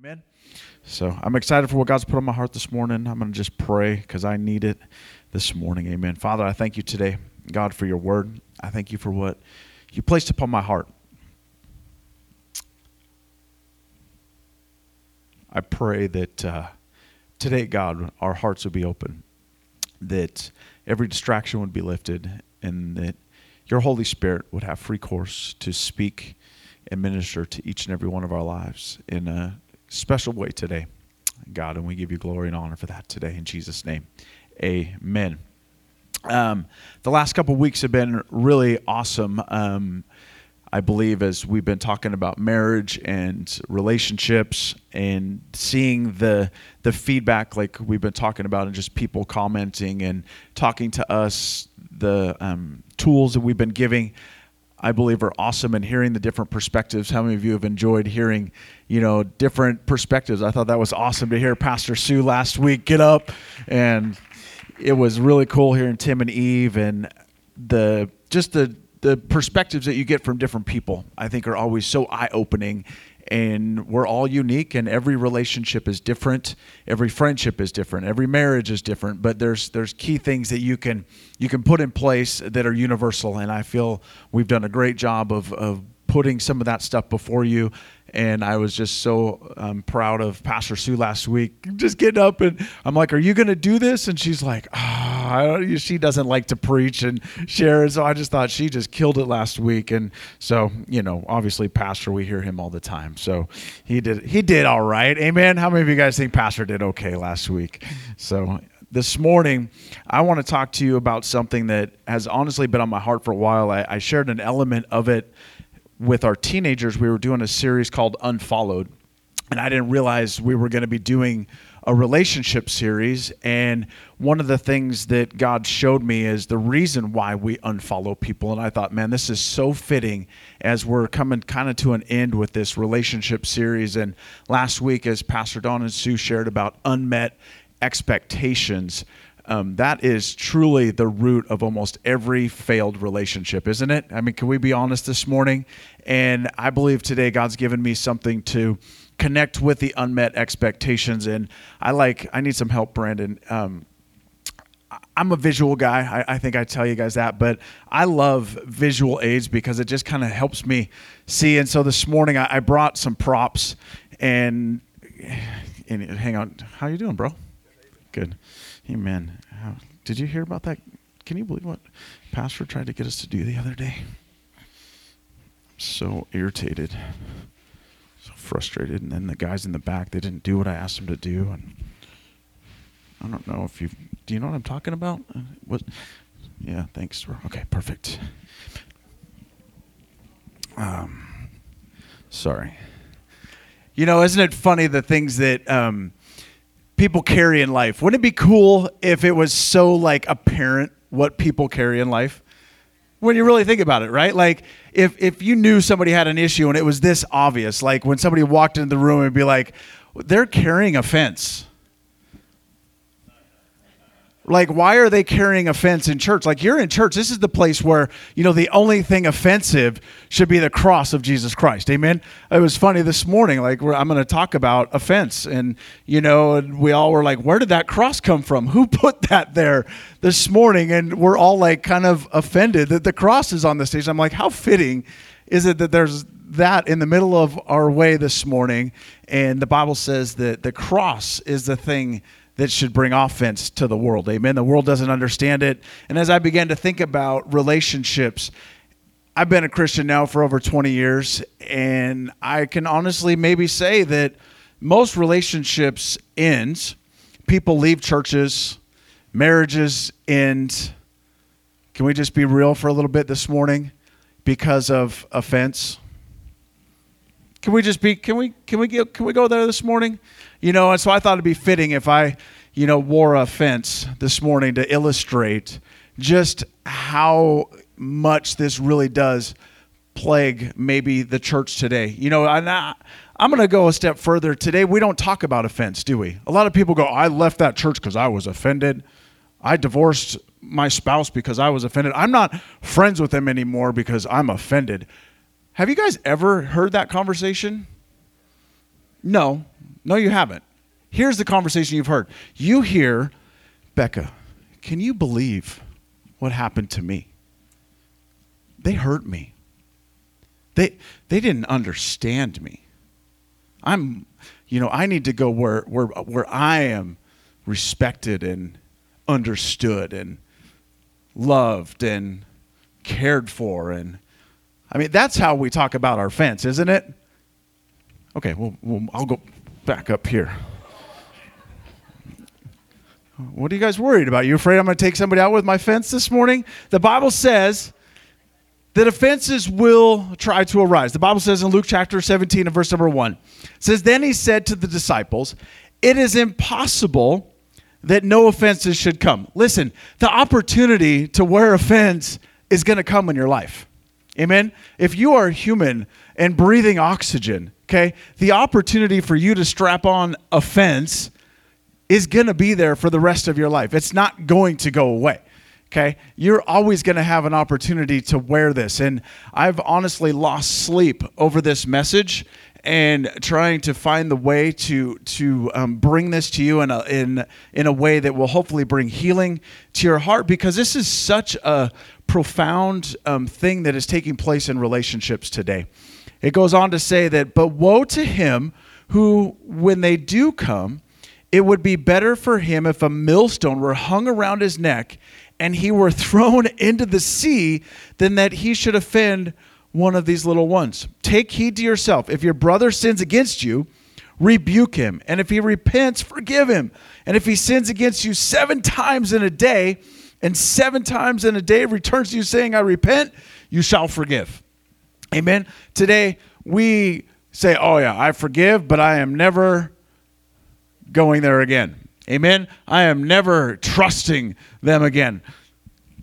Amen. So I'm excited for what God's put on my heart this morning. I'm going to just pray because I need it this morning. Amen. Father, I thank you today, God, for your word. I thank you for what you placed upon my heart. I pray that uh, today, God, our hearts would be open, that every distraction would be lifted, and that your Holy Spirit would have free course to speak and minister to each and every one of our lives in a special way today, God. And we give you glory and honor for that today in Jesus' name. Amen. Um, the last couple weeks have been really awesome. Um, I believe as we've been talking about marriage and relationships and seeing the the feedback like we've been talking about and just people commenting and talking to us the um, tools that we've been giving I believe are awesome and hearing the different perspectives. How many of you have enjoyed hearing, you know, different perspectives? I thought that was awesome to hear Pastor Sue last week get up and it was really cool hearing Tim and Eve and the just the the perspectives that you get from different people. I think are always so eye-opening and we're all unique and every relationship is different. Every friendship is different. Every marriage is different. But there's there's key things that you can you can put in place that are universal. And i feel we've done a great job of of putting some of that stuff before you. And I was just so um, proud of Pastor Sue last week, just getting up and I'm like, "Are you going to do this?" And she's like, "Ah, oh, she doesn't like to preach and share." And so I just thought she just killed it last week. And so you know, obviously, Pastor, we hear him all the time, so he did he did all right. Amen. How many of you guys think Pastor did okay last week? So this morning, I want to talk to you about something that has honestly been on my heart for a while. I, I shared an element of it with our teenagers, we were doing a series called Unfollowed. And I didn't realize we were going to be doing a relationship series. And one of the things that God showed me is the reason why we unfollow people. And I thought, man, this is so fitting as we're coming kind of to an end with this relationship series. And last week, as Pastor Don and Sue shared about unmet expectations, um, that is truly the root of almost every failed relationship, isn't it? I mean, can we be honest this morning? And I believe today God's given me something to connect with the unmet expectations. And I like, I need some help, Brandon. Um, I'm a visual guy. I, I, think I tell you guys that, but I love visual aids because it just kind of helps me see. And so this morning I, I brought some props and, and hang on. How you doing, bro? Good. Amen. How, did you hear about that? Can you believe what Pastor tried to get us to do the other day? I'm so irritated, so frustrated, and then the guys in the back they didn't do what I asked them to do, and I don't know if you do you know what I'm talking about? What? Yeah, thanks. Okay, perfect. Um, sorry. You know, isn't it funny the things that um, people carry in life. Wouldn't it be cool if it was so like apparent what people carry in life? When you really think about it, right? Like if if you knew somebody had an issue and it was this obvious, like when somebody walked into the room and be like, they're carrying offense. Like, why are they carrying offense in church? Like, you're in church. This is the place where, you know, the only thing offensive should be the cross of Jesus Christ. Amen. It was funny this morning. Like, I'm going to talk about offense. And, you know, and we all were like, where did that cross come from? Who put that there this morning? And we're all like kind of offended that the cross is on the stage. I'm like, how fitting is it that there's that in the middle of our way this morning? And the Bible says that the cross is the thing that should bring offense to the world. Amen. The world doesn't understand it. And as I began to think about relationships, I've been a Christian now for over 20 years, and I can honestly maybe say that most relationships end. People leave churches, marriages end. Can we just be real for a little bit this morning because of offense? Can we just be can we can we get, can we go there this morning? You know, and so I thought it'd be fitting if I, you know, wore a fence this morning to illustrate just how much this really does plague maybe the church today. You know, I, I'm going to go a step further. Today, we don't talk about offense, do we? A lot of people go, I left that church because I was offended. I divorced my spouse because I was offended. I'm not friends with them anymore because I'm offended. Have you guys ever heard that conversation? No, No, you haven't. Here's the conversation you've heard. You hear, Becca, can you believe what happened to me? They hurt me. They, they didn't understand me. I'm, you know, I need to go where, where, where I am respected and understood and loved and cared for. And I mean, that's how we talk about our fence, isn't it? Okay, well, well I'll go back up here. What are you guys worried about? You afraid I'm going to take somebody out with my fence this morning? The Bible says that offenses will try to arise. The Bible says in Luke chapter 17 and verse number 1, says, Then he said to the disciples, It is impossible that no offenses should come. Listen, the opportunity to wear a fence is going to come in your life. Amen? If you are human and breathing oxygen, okay, the opportunity for you to strap on a fence is going to be there for the rest of your life. It's not going to go away. Okay. You're always going to have an opportunity to wear this. And I've honestly lost sleep over this message and trying to find the way to to um, bring this to you in a in in a way that will hopefully bring healing to your heart because this is such a profound um, thing that is taking place in relationships today. It goes on to say that, but woe to him who, when they do come, it would be better for him if a millstone were hung around his neck and he were thrown into the sea than that he should offend one of these little ones. Take heed to yourself. If your brother sins against you, rebuke him. And if he repents, forgive him. And if he sins against you seven times in a day, and seven times in a day returns to you saying, I repent, you shall forgive. Amen. Today, we say, Oh, yeah, I forgive, but I am never going there again. Amen. I am never trusting them again.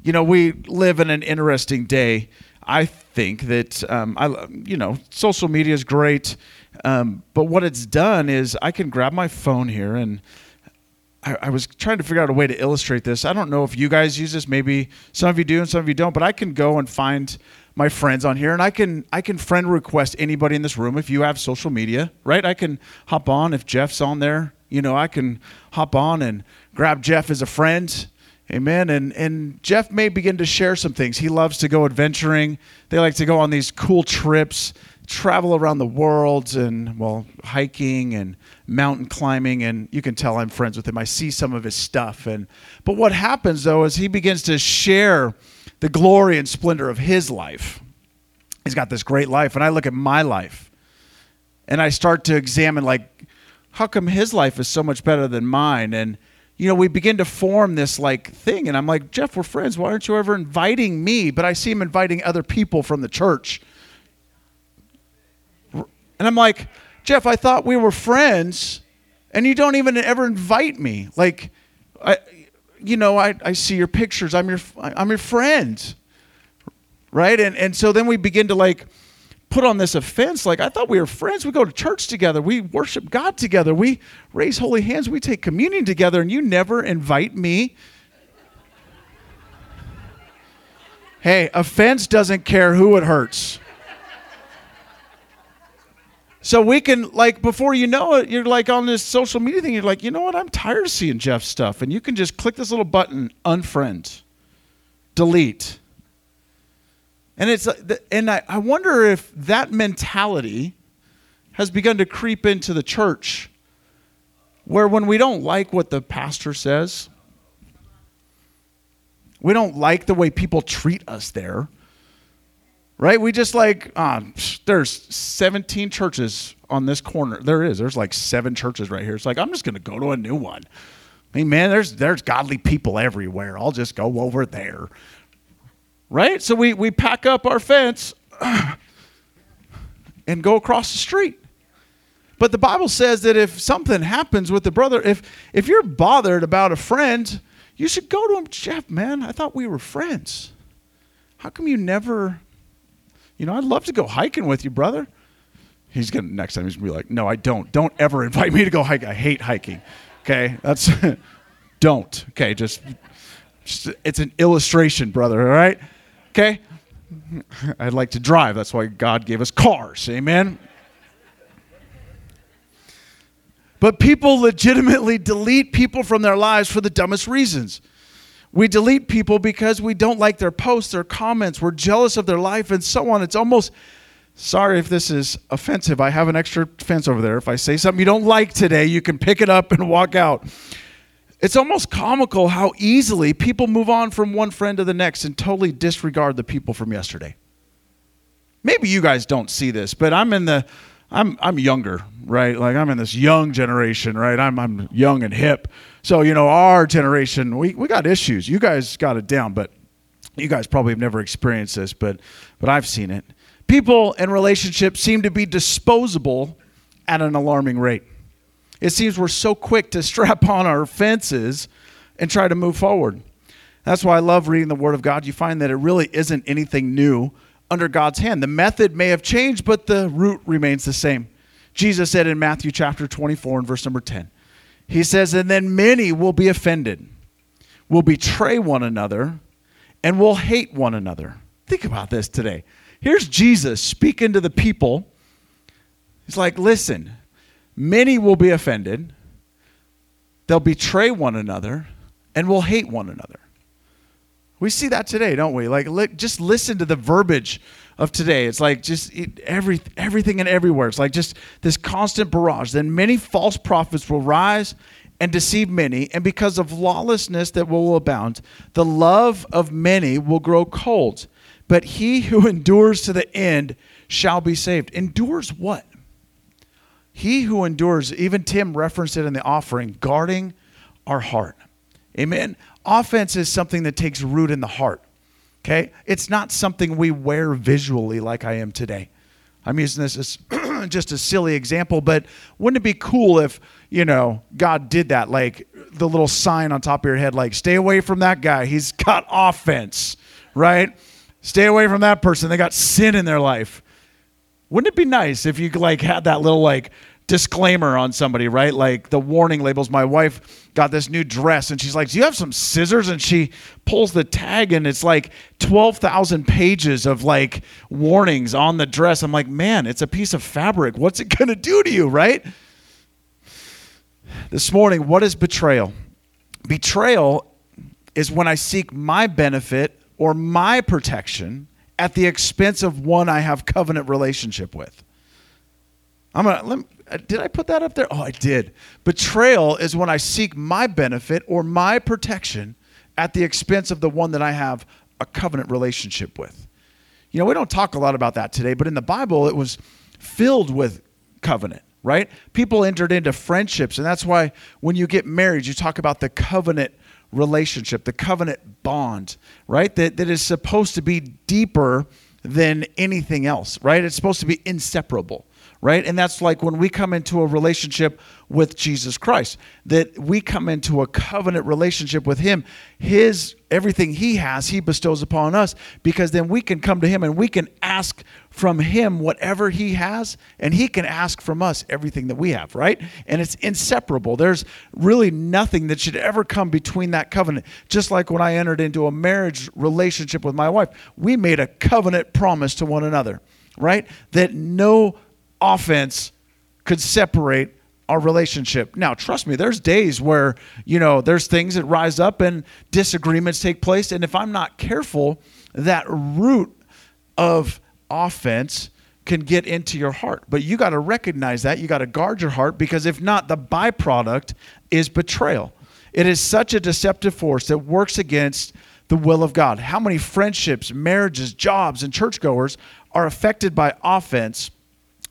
You know, we live in an interesting day. I think that um, I, you know, social media is great, um, but what it's done is I can grab my phone here and. I, I was trying to figure out a way to illustrate this. I don't know if you guys use this. Maybe some of you do and some of you don't. But I can go and find my friends on here and I can I can friend request anybody in this room if you have social media, right? I can hop on if Jeff's on there you know, I can hop on and grab Jeff as a friend. Amen. And and Jeff may begin to share some things. He loves to go adventuring. They like to go on these cool trips, travel around the world and well, hiking and mountain climbing and you can tell I'm friends with him. I see some of his stuff and but what happens though is he begins to share the glory and splendor of his life. He's got this great life and I look at my life and I start to examine like how come his life is so much better than mine? And you know, we begin to form this like thing. And I'm like, Jeff, we're friends. Why aren't you ever inviting me? But I see him inviting other people from the church. And I'm like, Jeff, I thought we were friends, and you don't even ever invite me. Like, I, you know, I, I see your pictures. I'm your, I'm your friend, right? And and so then we begin to like put on this offense like I thought we were friends. We go to church together. We worship God together. We raise holy hands. We take communion together, and you never invite me. Hey, offense doesn't care who it hurts. So we can, like, before you know it, you're like on this social media thing, you're like, you know what? I'm tired of seeing Jeff's stuff. And you can just click this little button, unfriend, delete and it's uh, and I, I wonder if that mentality has begun to creep into the church where when we don't like what the pastor says, we don't like the way people treat us there. Right? We just like, uh, there's 17 churches on this corner. There is. There's like seven churches right here. It's like, I'm just to go to a new one. I mean, man, there's, there's godly people everywhere. I'll just go over there right? So we, we pack up our fence and go across the street. But the Bible says that if something happens with the brother, if if you're bothered about a friend, you should go to him, Jeff, man, I thought we were friends. How come you never, you know, I'd love to go hiking with you, brother. He's gonna next time he's gonna be like, no, I don't. Don't ever invite me to go hike. I hate hiking. Okay, that's don't. Okay, just, just it's an illustration, brother. All right. Okay? I'd like to drive. That's why God gave us cars. Amen? But people legitimately delete people from their lives for the dumbest reasons. We delete people because we don't like their posts, their comments, we're jealous of their life, and so on. It's almost sorry if this is offensive. I have an extra fence over there. If I say something you don't like today, you can pick it up and walk out. It's almost comical how easily people move on from one friend to the next and totally disregard the people from yesterday. Maybe you guys don't see this, but I'm in the I'm I'm younger, right? Like I'm in this young generation, right? I'm I'm young and hip. So, you know, our generation, we, we got issues. You guys got it down, but you guys probably have never experienced this, but but I've seen it. People in relationships seem to be disposable at an alarming rate. It seems we're so quick to strap on our fences and try to move forward. That's why I love reading the Word of God. You find that it really isn't anything new under God's hand. The method may have changed, but the root remains the same. Jesus said in Matthew chapter 24 and verse number 10, He says, And then many will be offended, will betray one another, and will hate one another. Think about this today. Here's Jesus speaking to the people. He's like, Listen, many will be offended, they'll betray one another, and will hate one another. We see that today, don't we? Like, li- just listen to the verbiage of today. It's like just it, every, everything and everywhere. It's like just this constant barrage. Then many false prophets will rise and deceive many, and because of lawlessness that will abound, the love of many will grow cold. But he who endures to the end shall be saved. Endures what? He who endures, even Tim referenced it in the offering, guarding our heart. Amen. Offense is something that takes root in the heart. Okay? It's not something we wear visually like I am today. I'm using this as just a silly example, but wouldn't it be cool if, you know, God did that? Like the little sign on top of your head, like, stay away from that guy. He's got offense, right? Stay away from that person. They got sin in their life. Wouldn't it be nice if you like had that little like disclaimer on somebody, right? Like the warning labels. My wife got this new dress and she's like, Do you have some scissors? And she pulls the tag and it's like 12,000 pages of like warnings on the dress. I'm like, Man, it's a piece of fabric. What's it going to do to you, right? This morning, what is betrayal? Betrayal is when I seek my benefit or my protection at the expense of one I have covenant relationship with. I'm gonna let me, Uh, did I put that up there? Oh, I did. Betrayal is when I seek my benefit or my protection at the expense of the one that I have a covenant relationship with. You know, we don't talk a lot about that today, but in the Bible, it was filled with covenant, right? People entered into friendships, and that's why when you get married, you talk about the covenant relationship, the covenant bond, right? That, that is supposed to be deeper than anything else, right? It's supposed to be inseparable right? And that's like when we come into a relationship with Jesus Christ, that we come into a covenant relationship with Him. His everything He has, He bestows upon us because then we can come to Him and we can ask from Him whatever He has, and He can ask from us everything that we have, right? And it's inseparable. There's really nothing that should ever come between that covenant. Just like when I entered into a marriage relationship with my wife, we made a covenant promise to one another, right? That no offense could separate our relationship. Now, trust me, there's days where, you know, there's things that rise up and disagreements take place. And if I'm not careful, that root of offense can get into your heart. But you got to recognize that. You got to guard your heart because if not, the byproduct is betrayal. It is such a deceptive force that works against the will of God. How many friendships, marriages, jobs, and churchgoers are affected by offense?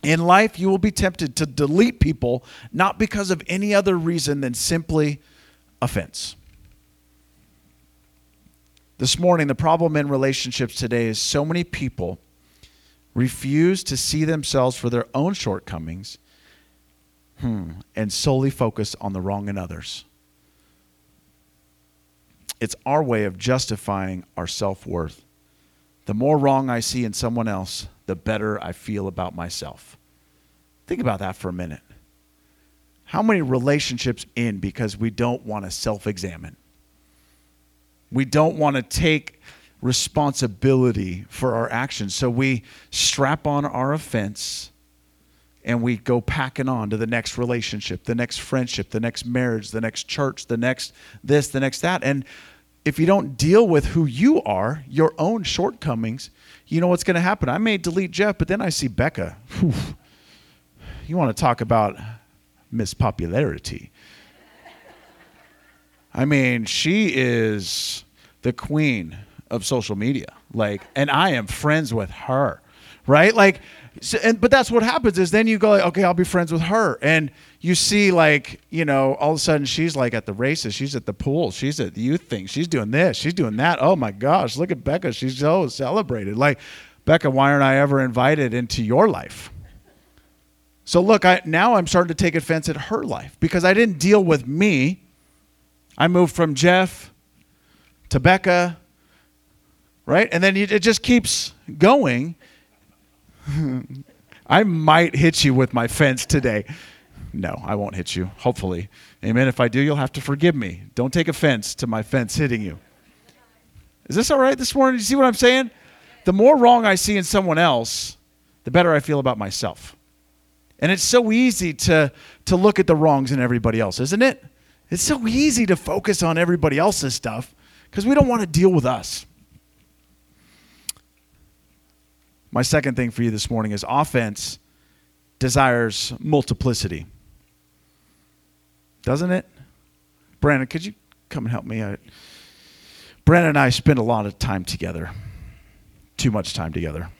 In life, you will be tempted to delete people not because of any other reason than simply offense. This morning, the problem in relationships today is so many people refuse to see themselves for their own shortcomings hmm, and solely focus on the wrong in others. It's our way of justifying our self worth. The more wrong I see in someone else, the better I feel about myself. Think about that for a minute. How many relationships end because we don't want to self examine? We don't want to take responsibility for our actions. So we strap on our offense and we go packing on to the next relationship, the next friendship, the next marriage, the next church, the next this, the next that. And if you don't deal with who you are, your own shortcomings, you know what's going to happen. I may delete Jeff, but then I see Becca. Whew. You want to talk about Miss Popularity. I mean, she is the queen of social media. Like, and I am friends with her, right? Like, so, and but that's what happens is then you go like, okay, I'll be friends with her, and you see like you know all of a sudden she's like at the races, she's at the pool, she's at the youth thing, she's doing this, she's doing that. Oh my gosh, look at Becca, she's so celebrated. Like, Becca, why aren't I ever invited into your life? So look, I now I'm starting to take offense at her life because I didn't deal with me. I moved from Jeff to Becca, right? And then it just keeps going. I might hit you with my fence today. No, I won't hit you, hopefully. Amen. If I do, you'll have to forgive me. Don't take offense to my fence hitting you. Is this all right this morning? You see what I'm saying? The more wrong I see in someone else, the better I feel about myself. And it's so easy to, to look at the wrongs in everybody else, isn't it? It's so easy to focus on everybody else's stuff because we don't want to deal with us. My second thing for you this morning is offense desires multiplicity. Doesn't it? Brandon, could you come and help me? out? Brandon and I spend a lot of time together, too much time together.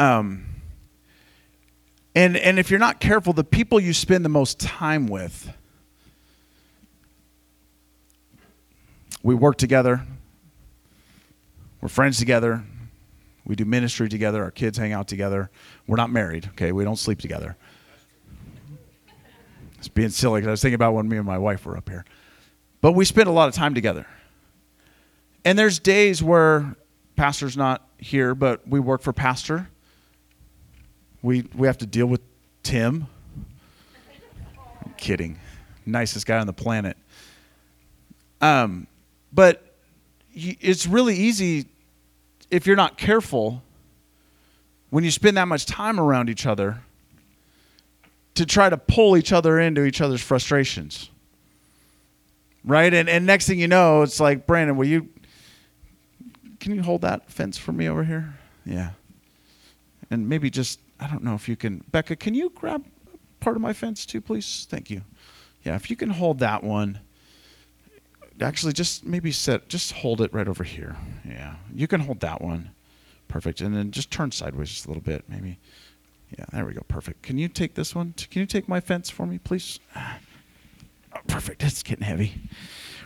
Um, and, and if you're not careful, the people you spend the most time with, we work together, we're friends together, we do ministry together, our kids hang out together. We're not married, okay? We don't sleep together. It's being silly because I was thinking about when me and my wife were up here. But we spend a lot of time together. And there's days where pastor's not here, but we work for pastor we we have to deal with Tim. I'm kidding. Nicest guy on the planet. Um, but it's really easy if you're not careful when you spend that much time around each other to try to pull each other into each other's frustrations. Right? And and next thing you know, it's like, Brandon, will you can you hold that fence for me over here? Yeah. And maybe just I don't know if you can. Becca, can you grab part of my fence too, please? Thank you. Yeah, if you can hold that one. Actually, just maybe set, just hold it right over here. Yeah, you can hold that one. Perfect. And then just turn sideways just a little bit, maybe. Yeah, there we go. Perfect. Can you take this one? Can you take my fence for me, please? Ah. Oh, perfect. It's getting heavy.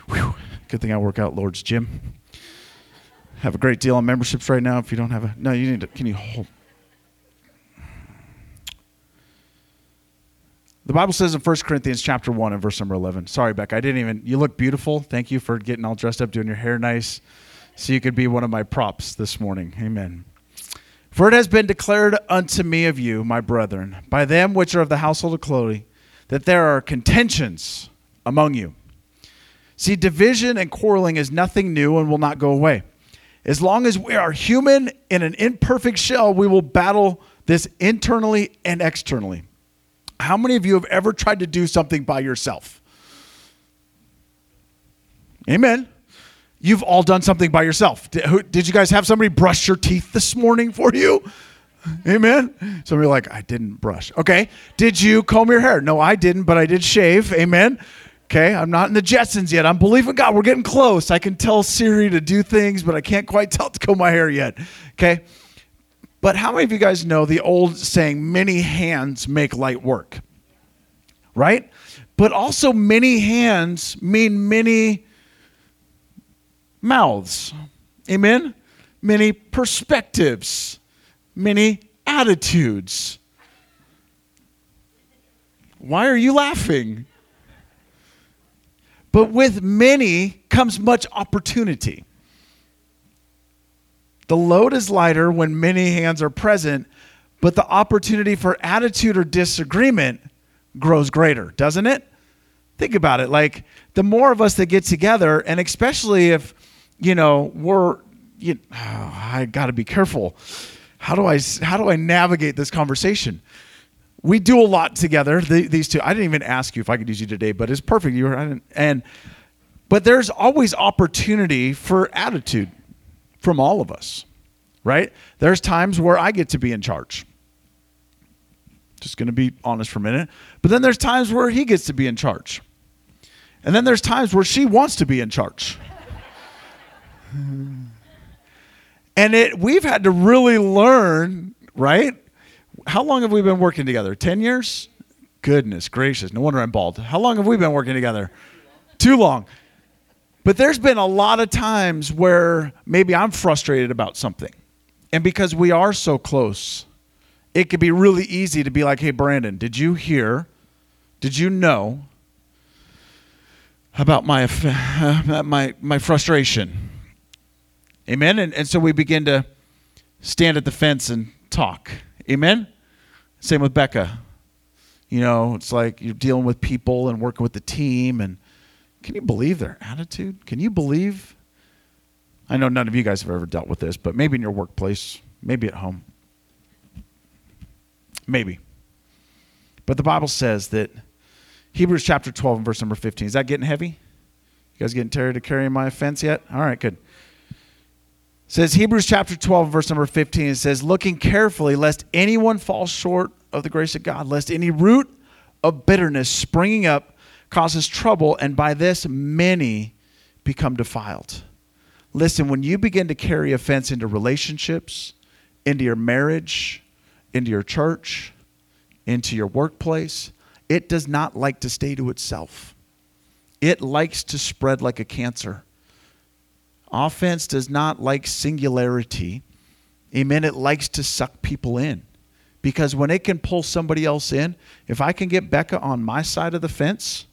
Whew. Good thing I work out Lord's Gym. Have a great deal on memberships right now. If you don't have a, no, you need to. Can you hold? The Bible says in 1 Corinthians chapter 1 and verse number 11. Sorry, Beck, I didn't even. You look beautiful. Thank you for getting all dressed up, doing your hair nice, so you could be one of my props this morning. Amen. For it has been declared unto me of you, my brethren, by them which are of the household of Chloe, that there are contentions among you. See, division and quarreling is nothing new and will not go away. As long as we are human in an imperfect shell, we will battle this internally and externally. How many of you have ever tried to do something by yourself? Amen. You've all done something by yourself. Did, did you guys have somebody brush your teeth this morning for you? Amen. Somebody like, I didn't brush. Okay. Did you comb your hair? No, I didn't, but I did shave. Amen. Okay. I'm not in the Jetsons yet. I'm believing God. We're getting close. I can tell Siri to do things, but I can't quite tell to comb my hair yet. Okay. But how many of you guys know the old saying, many hands make light work? Right? But also, many hands mean many mouths. Amen? Many perspectives, many attitudes. Why are you laughing? But with many comes much opportunity. The load is lighter when many hands are present, but the opportunity for attitude or disagreement grows greater, doesn't it? Think about it. Like the more of us that get together, and especially if, you know, we're, you, oh, I got to be careful. how do I how do I navigate this conversation? We do a lot together. The, these two. I didn't even ask you if I could use you today, but it's perfect. You were and but there's always opportunity for attitude from all of us, right? There's times where I get to be in charge. Just going to be honest for a minute. But then there's times where he gets to be in charge. And then there's times where she wants to be in charge. and it we've had to really learn, right? How long have we been working together? 10 years? Goodness gracious. No wonder I'm bald. How long have we been working together? Too long. But there's been a lot of times where maybe I'm frustrated about something. And because we are so close, it could be really easy to be like, hey, Brandon, did you hear? Did you know about my, my, my frustration? Amen. And, and so we begin to stand at the fence and talk. Amen. Same with Becca. You know, it's like you're dealing with people and working with the team and can you believe their attitude? Can you believe? I know none of you guys have ever dealt with this, but maybe in your workplace, maybe at home. Maybe. But the Bible says that Hebrews chapter 12 and verse number 15. Is that getting heavy? You guys getting tired of carrying my offense yet? All right, good. It says Hebrews chapter 12 verse number 15 it says looking carefully lest anyone fall short of the grace of God lest any root of bitterness springing up causes trouble, and by this many become defiled. Listen, when you begin to carry offense into relationships, into your marriage, into your church, into your workplace, it does not like to stay to itself. It likes to spread like a cancer. Offense does not like singularity. Amen. It likes to suck people in. Because when it can pull somebody else in, if I can get Becca on my side of the fence,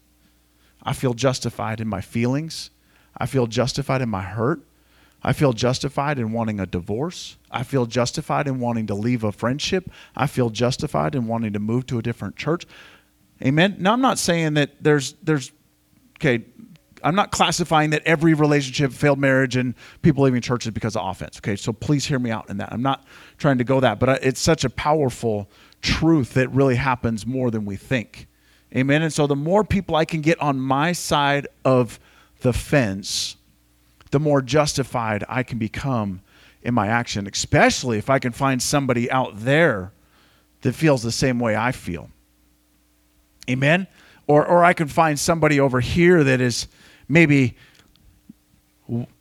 I feel justified in my feelings. I feel justified in my hurt. I feel justified in wanting a divorce. I feel justified in wanting to leave a friendship. I feel justified in wanting to move to a different church. Amen. Now I'm not saying that there's there's okay, I'm not classifying that every relationship, failed marriage, and people leaving churches because of offense. Okay, so please hear me out in that. I'm not trying to go that, but it's such a powerful truth that really happens more than we think. Amen. And so the more people I can get on my side of the fence, the more justified I can become in my action, especially if I can find somebody out there that feels the same way I feel. Amen. Or, or I can find somebody over here that is maybe,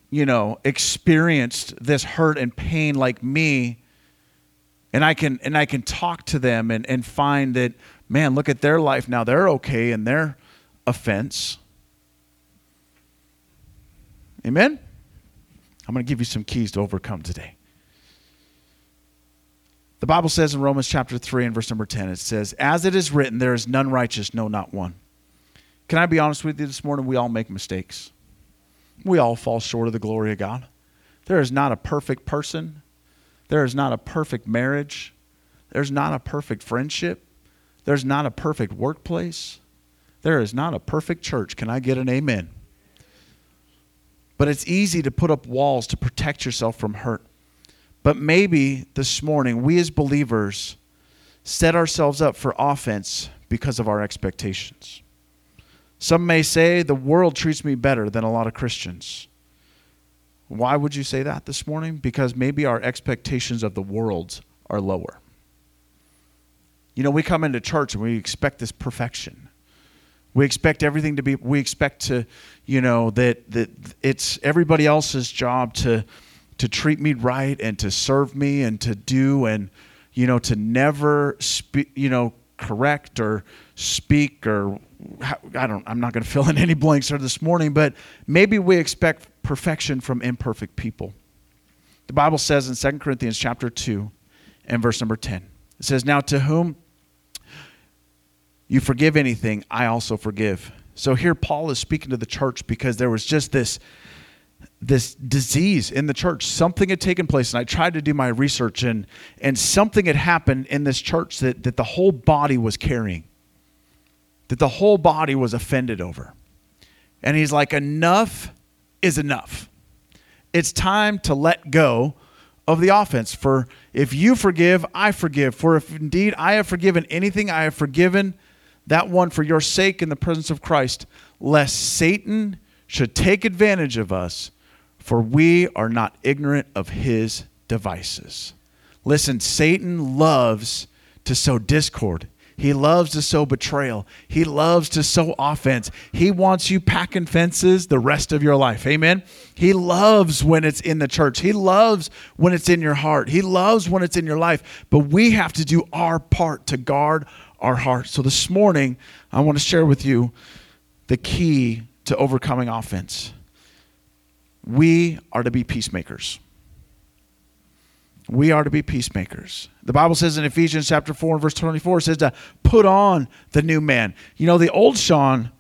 you know, experienced this hurt and pain like me. And I can and I can talk to them and, and find that man, look at their life now. They're okay in their offense. Amen? I'm going to give you some keys to overcome today. The Bible says in Romans chapter 3 and verse number 10, it says, As it is written, there is none righteous, no, not one. Can I be honest with you this morning? We all make mistakes. We all fall short of the glory of God. There is not a perfect person. There is not a perfect marriage. There's not a perfect friendship. There's not a perfect workplace. There is not a perfect church. Can I get an amen? But it's easy to put up walls to protect yourself from hurt. But maybe this morning, we as believers set ourselves up for offense because of our expectations. Some may say the world treats me better than a lot of Christians. Why would you say that this morning? Because maybe our expectations of the world are lower. You know, we come into church and we expect this perfection. We expect everything to be, we expect to, you know, that, that it's everybody else's job to, to treat me right and to serve me and to do and, you know, to never speak, you know, correct or speak or I don't, I'm not going to fill in any blanks here this morning, but maybe we expect perfection from imperfect people. The Bible says in 2 Corinthians chapter 2 and verse number 10, it says, Now to whom you forgive anything, I also forgive. So here Paul is speaking to the church because there was just this this disease in the church. Something had taken place, and I tried to do my research, and and something had happened in this church that, that the whole body was carrying, that the whole body was offended over. And he's like, enough is enough. It's time to let go of the offense. For if you forgive, I forgive. For if indeed I have forgiven anything, I have forgiven that one for your sake in the presence of Christ, lest Satan should take advantage of us, for we are not ignorant of his devices. Listen, Satan loves to sow discord. He loves to sow betrayal. He loves to sow offense. He wants you packing fences the rest of your life. Amen. He loves when it's in the church. He loves when it's in your heart. He loves when it's in your life. But we have to do our part to guard our hearts. So this morning, I want to share with you the key to overcoming offense. We are to be peacemakers. We are to be peacemakers. The Bible says in Ephesians chapter 4 and verse 24, it says to put on the new man. You know, the old Sean,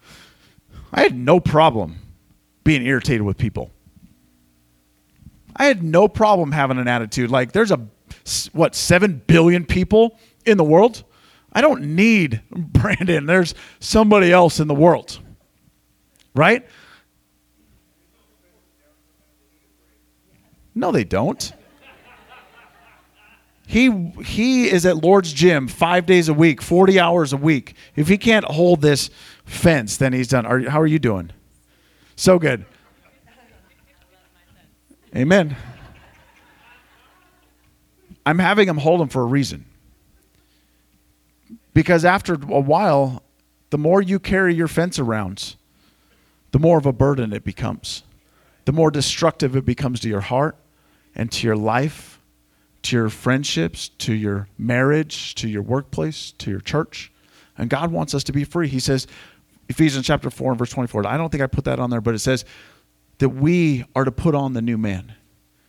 I had no problem being irritated with people. I had no problem having an attitude. Like, there's a, what, 7 billion people in the world? I don't need Brandon. There's somebody else in the world. Right? No, they don't. He he is at Lord's gym five days a week, forty hours a week. If he can't hold this fence, then he's done. Are, how are you doing? So good. Amen. I'm having him hold him for a reason. Because after a while, the more you carry your fence around, the more of a burden it becomes. The more destructive it becomes to your heart and to your life to your friendships, to your marriage, to your workplace, to your church. And God wants us to be free. He says, Ephesians chapter 4 and verse 24. I don't think I put that on there, but it says that we are to put on the new man.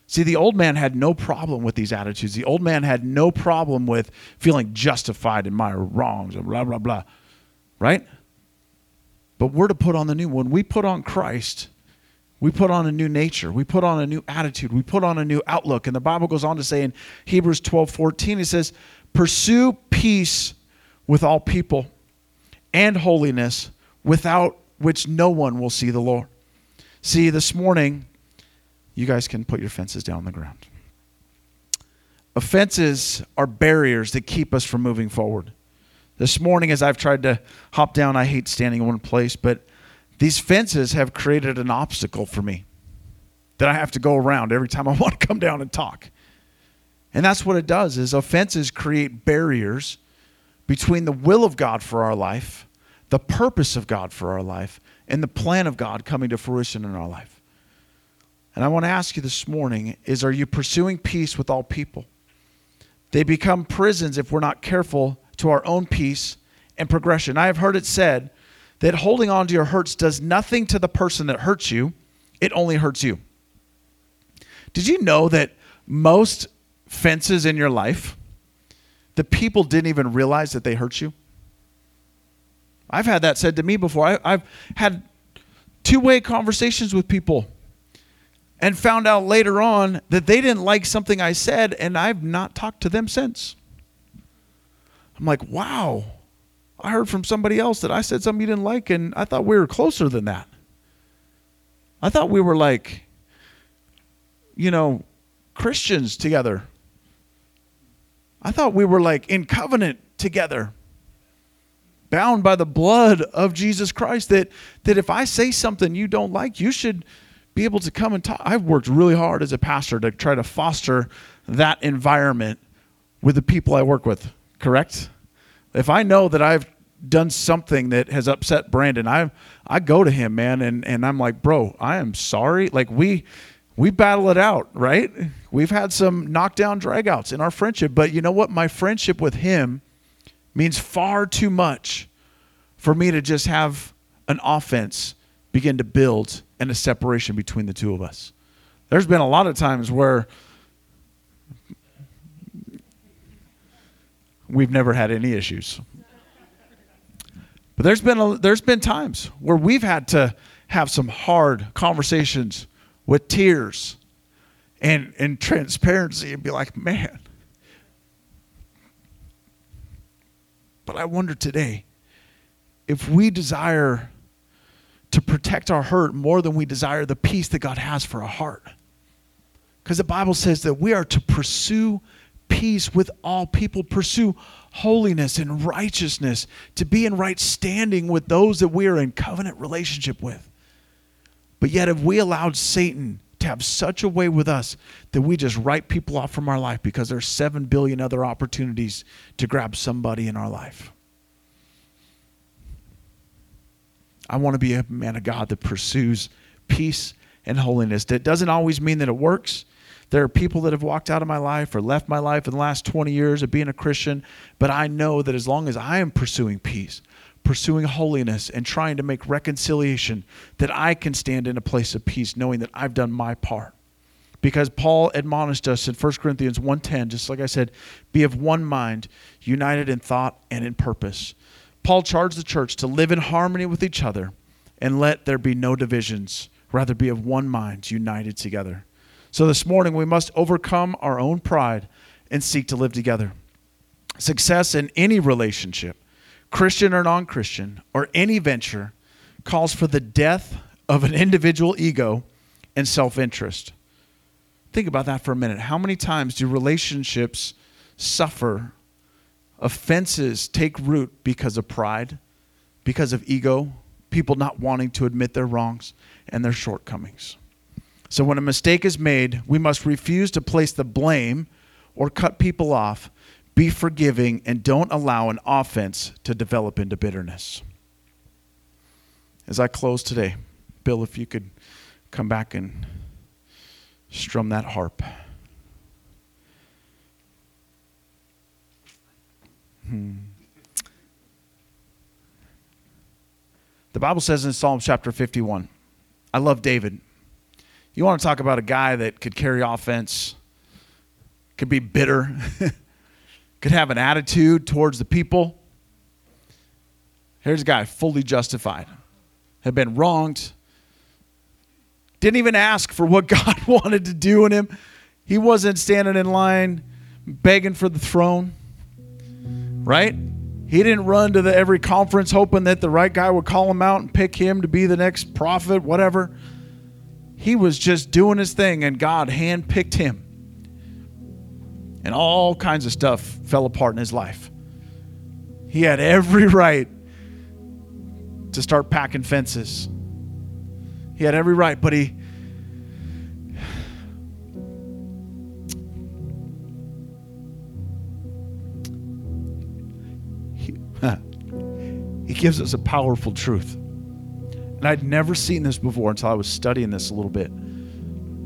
See, the old man had no problem with these attitudes. The old man had no problem with feeling justified in my wrongs and blah, blah, blah. Right? But we're to put on the new. When we put on Christ, we put on a new nature. We put on a new attitude. We put on a new outlook. And the Bible goes on to say in Hebrews 12 14, it says, Pursue peace with all people and holiness, without which no one will see the Lord. See, this morning, you guys can put your fences down on the ground. Offenses are barriers that keep us from moving forward. This morning, as I've tried to hop down, I hate standing in one place, but these fences have created an obstacle for me that I have to go around every time I want to come down and talk. And that's what it does is offenses create barriers between the will of God for our life, the purpose of God for our life, and the plan of God coming to fruition in our life. And I want to ask you this morning is are you pursuing peace with all people? They become prisons if we're not careful to our own peace and progression. I have heard it said that holding on to your hurts does nothing to the person that hurts you, it only hurts you. Did you know that most fences in your life, the people didn't even realize that they hurt you? I've had that said to me before. I, have had two way conversations with people and found out later on that they didn't like something I said, and I've not talked to them since. I'm like, wow, I heard from somebody else that I said something you didn't like, and I thought we were closer than that. I thought we were like, you know, Christians together. I thought we were like in covenant together, bound by the blood of Jesus Christ. That, that if I say something you don't like, you should be able to come and talk. I've worked really hard as a pastor to try to foster that environment with the people I work with, correct? if I know that I've done something that has upset Brandon, I I go to him, man, and and I'm like, bro, I am sorry. Like we we battle it out, right? We've had some knockdown dragouts in our friendship, but you know what? My friendship with him means far too much for me to just have an offense begin to build and a separation between the two of us. There's been a lot of times where we've never had any issues. But there's been a, there's been times where we've had to have some hard conversations with tears and and transparency and be like, man. But I wonder today if we desire to protect our hurt more than we desire the peace that God has for our heart. Because the Bible says that we are to pursue peace with all people, pursue holiness and righteousness, to be in right standing with those that we are in covenant relationship with. But yet, if we allowed Satan to have such a way with us that we just write people off from our life because there's 7 billion other opportunities to grab somebody in our life. I want to be a man of God that pursues peace and holiness. That doesn't always mean that it works. There are people that have walked out of my life or left my life in the last 20 years of being a Christian, but I know that as long as I am pursuing peace, pursuing holiness, and trying to make reconciliation, that I can stand in a place of peace knowing that I've done my part. Because Paul admonished us in 1 Corinthians 1:10, just like I said, be of one mind, united in thought and in purpose. Paul charged the church to live in harmony with each other and let there be no divisions, rather be of one mind, united together. So this morning, we must overcome our own pride and seek to live together. Success in any relationship, Christian or non Christian, or any venture, calls for the death of an individual ego and self interest. Think about that for a minute. How many times do relationships suffer? Offenses take root because of pride, because of ego, people not wanting to admit their wrongs and their shortcomings. So when a mistake is made, we must refuse to place the blame or cut people off, be forgiving, and don't allow an offense to develop into bitterness. As I close today, Bill, if you could come back and strum that harp. Hmm. The Bible says in Psalm chapter 51, I love David. You want to talk about a guy that could carry offense, could be bitter, could have an attitude towards the people. Here's a guy fully justified, had been wronged, didn't even ask for what God wanted to do in him. He wasn't standing in line begging for the throne, right? He didn't run to the, every conference hoping that the right guy would call him out and pick him to be the next prophet, whatever. He was just doing his thing, and God handpicked him. And all kinds of stuff fell apart in his life. He had every right to start packing fences. He had every right, but he. He, gives us a powerful truth. And I'd never seen this before until I was studying this a little bit.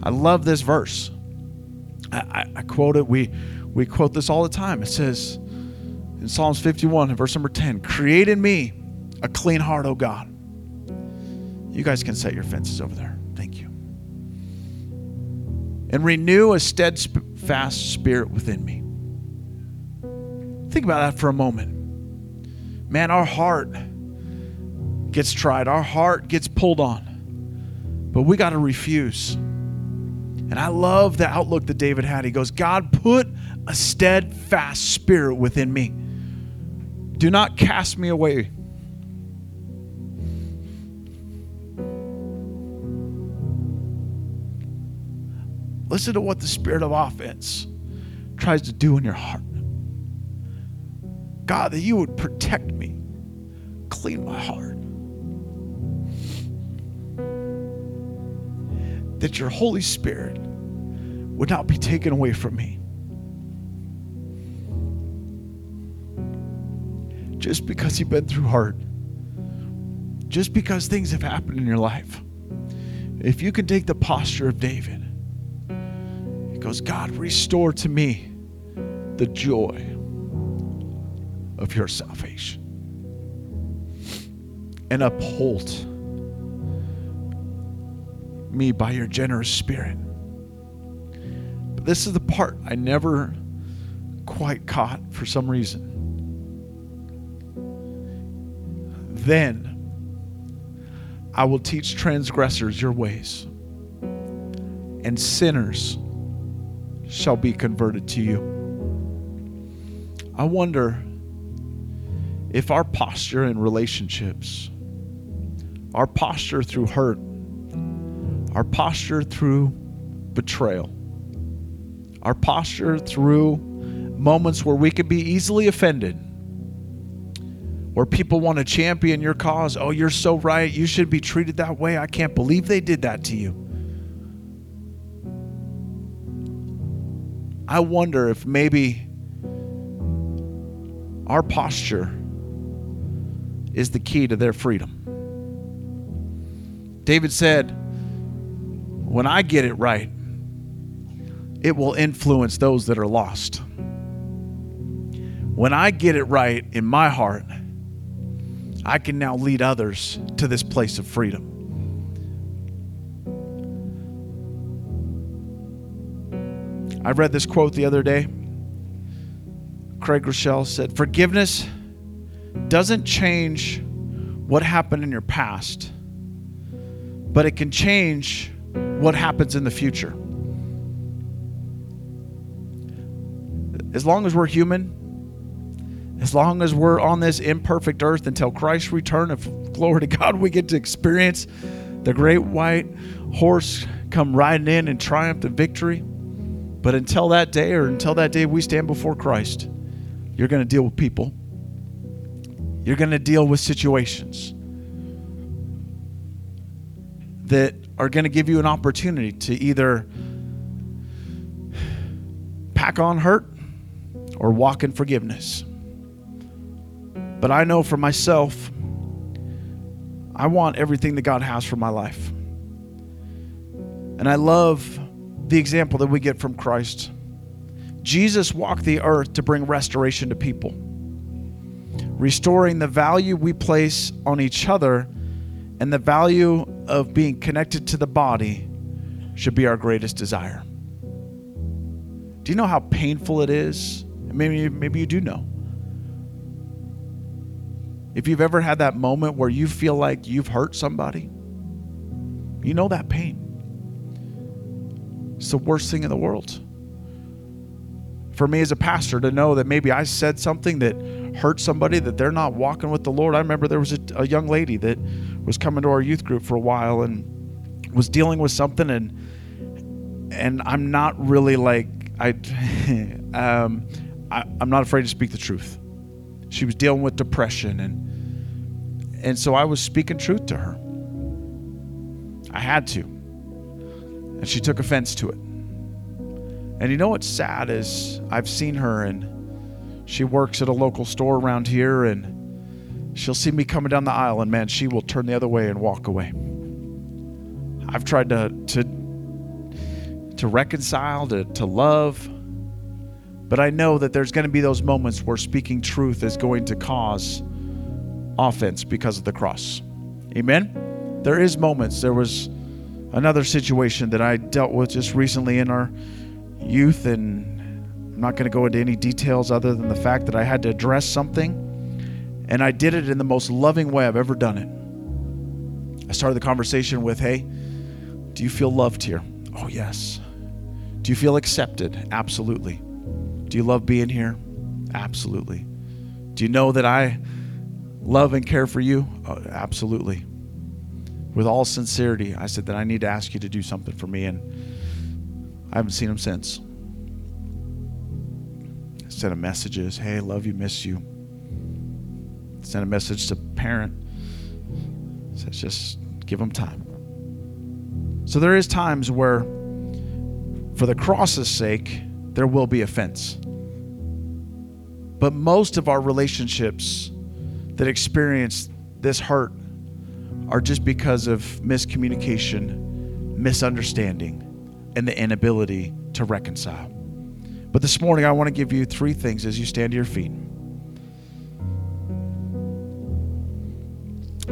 I love this verse. I, I, I quote it. We, we quote this all the time. It says in Psalms 51, verse number 10 Create in me a clean heart, O God. You guys can set your fences over there. Thank you. And renew a steadfast spirit within me. Think about that for a moment. Man, our heart gets tried, our heart gets pulled on. But we got to refuse. And I love the outlook that David had. He goes, God, put a steadfast spirit within me. Do not cast me away. Listen to what the spirit of offense tries to do in your heart. God, that you would protect me, clean my heart. that your Holy Spirit would not be taken away from me. Just because you've been through hard, just because things have happened in your life, if you can take the posture of David, he goes, God, restore to me the joy of your salvation and uphold me by your generous spirit. But this is the part I never quite caught for some reason. Then I will teach transgressors your ways, and sinners shall be converted to you. I wonder if our posture in relationships, our posture through hurt, our posture through betrayal, our posture through moments where we could be easily offended, where people want to champion your cause. Oh, you're so right. You should be treated that way. I can't believe they did that to you. I wonder if maybe our posture is the key to their freedom. David said, When I get it right, it will influence those that are lost. When I get it right in my heart, I can now lead others to this place of freedom. I read this quote the other day. Craig Groeschel said, Forgiveness doesn't change what happened in your past, but it can change what happens in the future. As long as we're human, as long as we're on this imperfect earth until Christ's return, if glory to God, we get to experience the great white horse come riding in in triumph and victory. But until that day, or until that day we stand before Christ, you're going to deal with people. You're going to deal with situations that are going to give you an opportunity to either pack on hurt or walk in forgiveness. But I know for myself, I want everything that God has for my life. And I love the example that we get from Christ. Jesus walked the earth to bring restoration to people, restoring the value we place on each other and the value of being connected to the body should be our greatest desire. Do you know how painful it is? Maybe, maybe you do know. If you've ever had that moment where you feel like you've hurt somebody, you know that pain. It's the worst thing in the world. For me as a pastor to know that maybe I said something that hurt somebody, that they're not walking with the Lord. I remember there was a, a young lady that was coming to our youth group for a while and was dealing with something and and I'm not really like I um I, I'm not afraid to speak the truth. She was dealing with depression and and so I was speaking truth to her. I had to. And she took offense to it. And you know what's sad is I've seen her and she works at a local store around here and she'll see me coming down the aisle and man, she will turn the other way and walk away. I've tried to to to reconcile, to, to love, but I know that there's going to be those moments where speaking truth is going to cause offense because of the cross. Amen? There is moments. There was another situation that I dealt with just recently in our youth, and I'm not going to go into any details other than the fact that I had to address something, and I did it in the most loving way I've ever done it. I started the conversation with, Hey, do you feel loved here? Oh, yes. Do you feel accepted? Absolutely. Do you love being here? Absolutely. Do you know that I love and care for you? Oh, absolutely with all sincerity, I said that I need to ask you to do something for me, and I haven't seen him since. Sent him messages, hey, love you, miss you. Send a message to parent. Says just give them time. So there is times where, for the cross's sake, there will be offense. But most of our relationships that experience this hurt are just because of miscommunication, misunderstanding, and the inability to reconcile. But this morning, I want to give you three things as you stand to your feet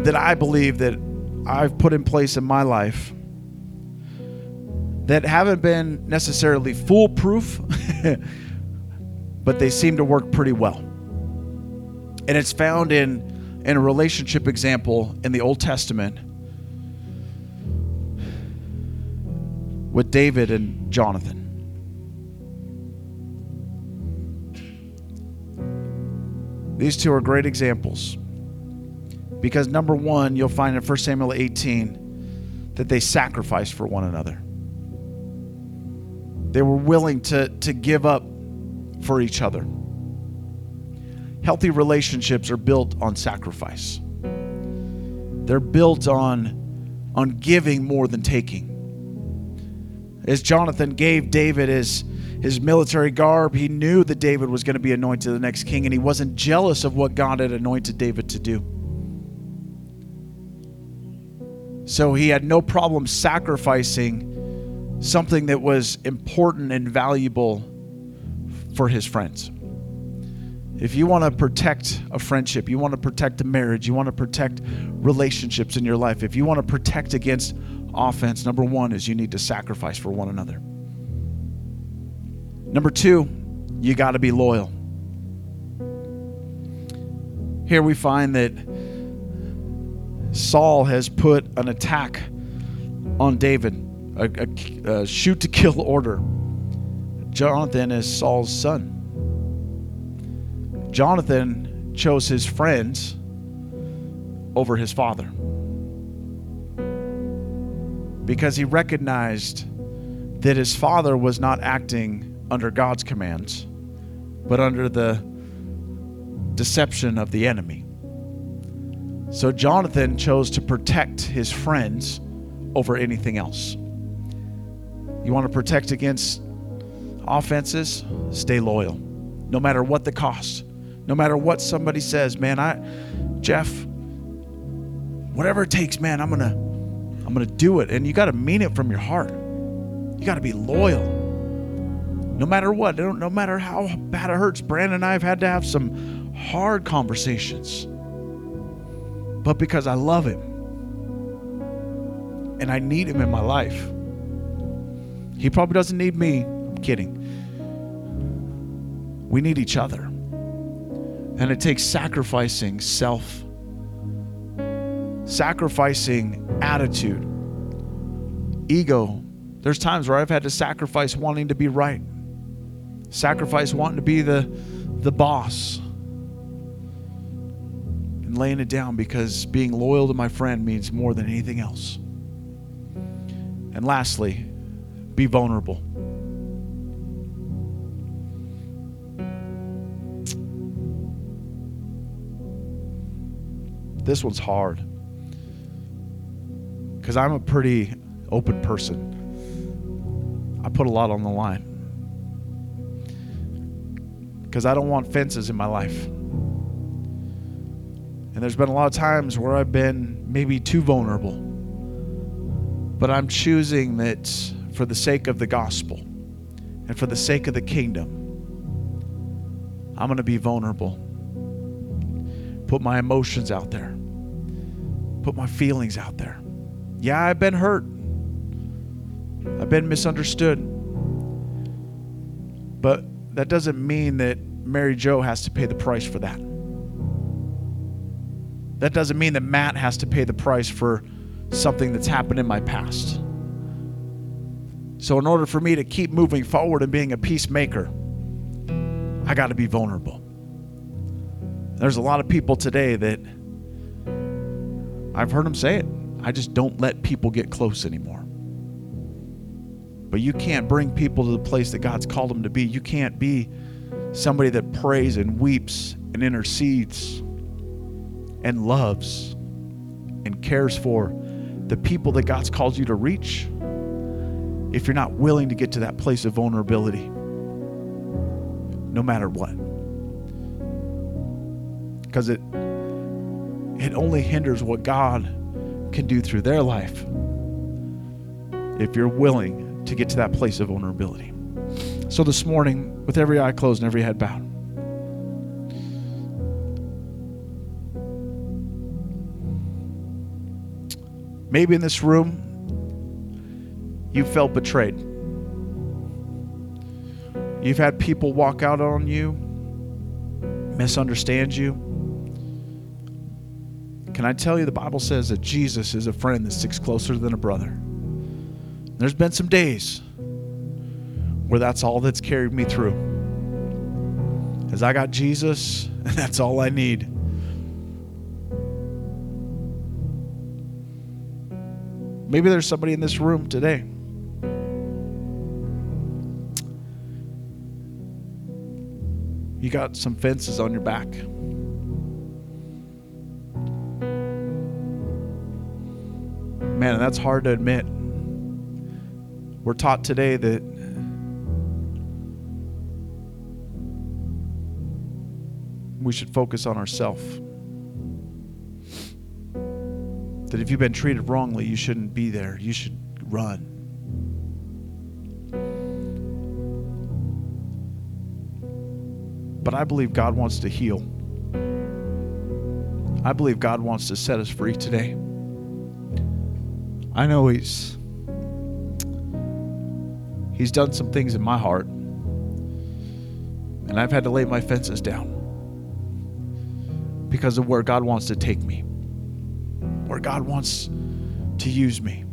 that I believe that I've put in place in my life that haven't been necessarily foolproof, but they seem to work pretty well. And it's found in in a relationship example in the Old Testament with David and Jonathan. These two are great examples because number one, you'll find in 1 Samuel 18 that they sacrificed for one another. They were willing to, to give up for each other. Healthy relationships are built on sacrifice. They're built on, on giving more than taking. As Jonathan gave David his, his military garb, he knew that David was going to be anointed the next king, and he wasn't jealous of what God had anointed David to do. So he had no problem sacrificing something that was important and valuable for his friends. If you want to protect a friendship, you want to protect a marriage, you want to protect relationships in your life, if you want to protect against offense, number one is you need to sacrifice for one another. Number two, you got to be loyal. Here we find that Saul has put an attack on David, a, a, a shoot to kill order. Jonathan is Saul's son. Jonathan chose his friends over his father because he recognized that his father was not acting under God's commands, but under the deception of the enemy. So Jonathan chose to protect his friends over anything else. You want to protect against offenses? Stay loyal, no matter what the cost. No matter what somebody says, man, I, Jeff, whatever it takes, man, I'm gonna, I'm gonna do it. And you got to mean it from your heart. You got to be loyal, no matter what. No matter how bad it hurts. Brandon and I have had to have some hard conversations but because I love Him and I need Him in my life. He probably doesn't need me. I'm kidding. We need each other. And it takes sacrificing self, sacrificing attitude, ego. There's times where I've had to sacrifice wanting to be right, sacrifice wanting to be the, the boss and laying it down because being loyal to my friend means more than anything else. And lastly, be vulnerable. This one's hard because I'm a pretty open person. I put a lot on the line because I don't want fences in my life. And there's been a lot of times where I've been maybe too vulnerable. But I'm choosing that for the sake of the gospel and for the sake of the kingdom, I'm going to be vulnerable. Put my emotions out there, put my feelings out there. Yeah, I've been hurt, I've been misunderstood. But that doesn't mean that Mary Jo has to pay the price for that. That doesn't mean that Matt has to pay the price for something that's happened in my past. So, in order for me to keep moving forward and being a peacemaker, I got to be vulnerable. There's a lot of people today that I've heard them say it. I just don't let people get close anymore. But you can't bring people to the place that God's called them to be. You can't be somebody that prays and weeps and intercedes and loves and cares for the people that God's called you to reach if you're not willing to get to that place of vulnerability, no matter what. Because it, it only hinders what God can do through their life if you're willing to get to that place of vulnerability. So, this morning, with every eye closed and every head bowed, Maybe in this room, you felt betrayed. You've had people walk out on you, misunderstand you. Can I tell you, the Bible says that Jesus is a friend that sticks closer than a brother. There's been some days where that's all that's carried me through. Because I got Jesus, and that's all I need. Maybe there's somebody in this room today. You got some fences on your back. Man, that's hard to admit. We're taught today that we should focus on ourselves. That if you've been treated wrongly, you shouldn't be there. You should run. But I believe God wants to heal. I believe God wants to set us free today. I know He's He's done some things in my heart. And I've had to lay my fences down because of where God wants to take me, where God wants to use me.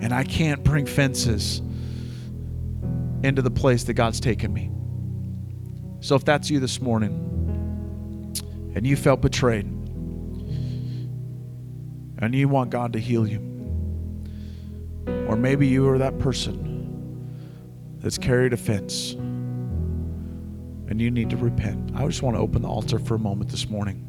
And I can't bring fences into the place that God's taken me. So if that's you this morning and you felt betrayed and you want God to heal you, or maybe you are that person that's carried offense and you need to repent, I just want to open the altar for a moment this morning.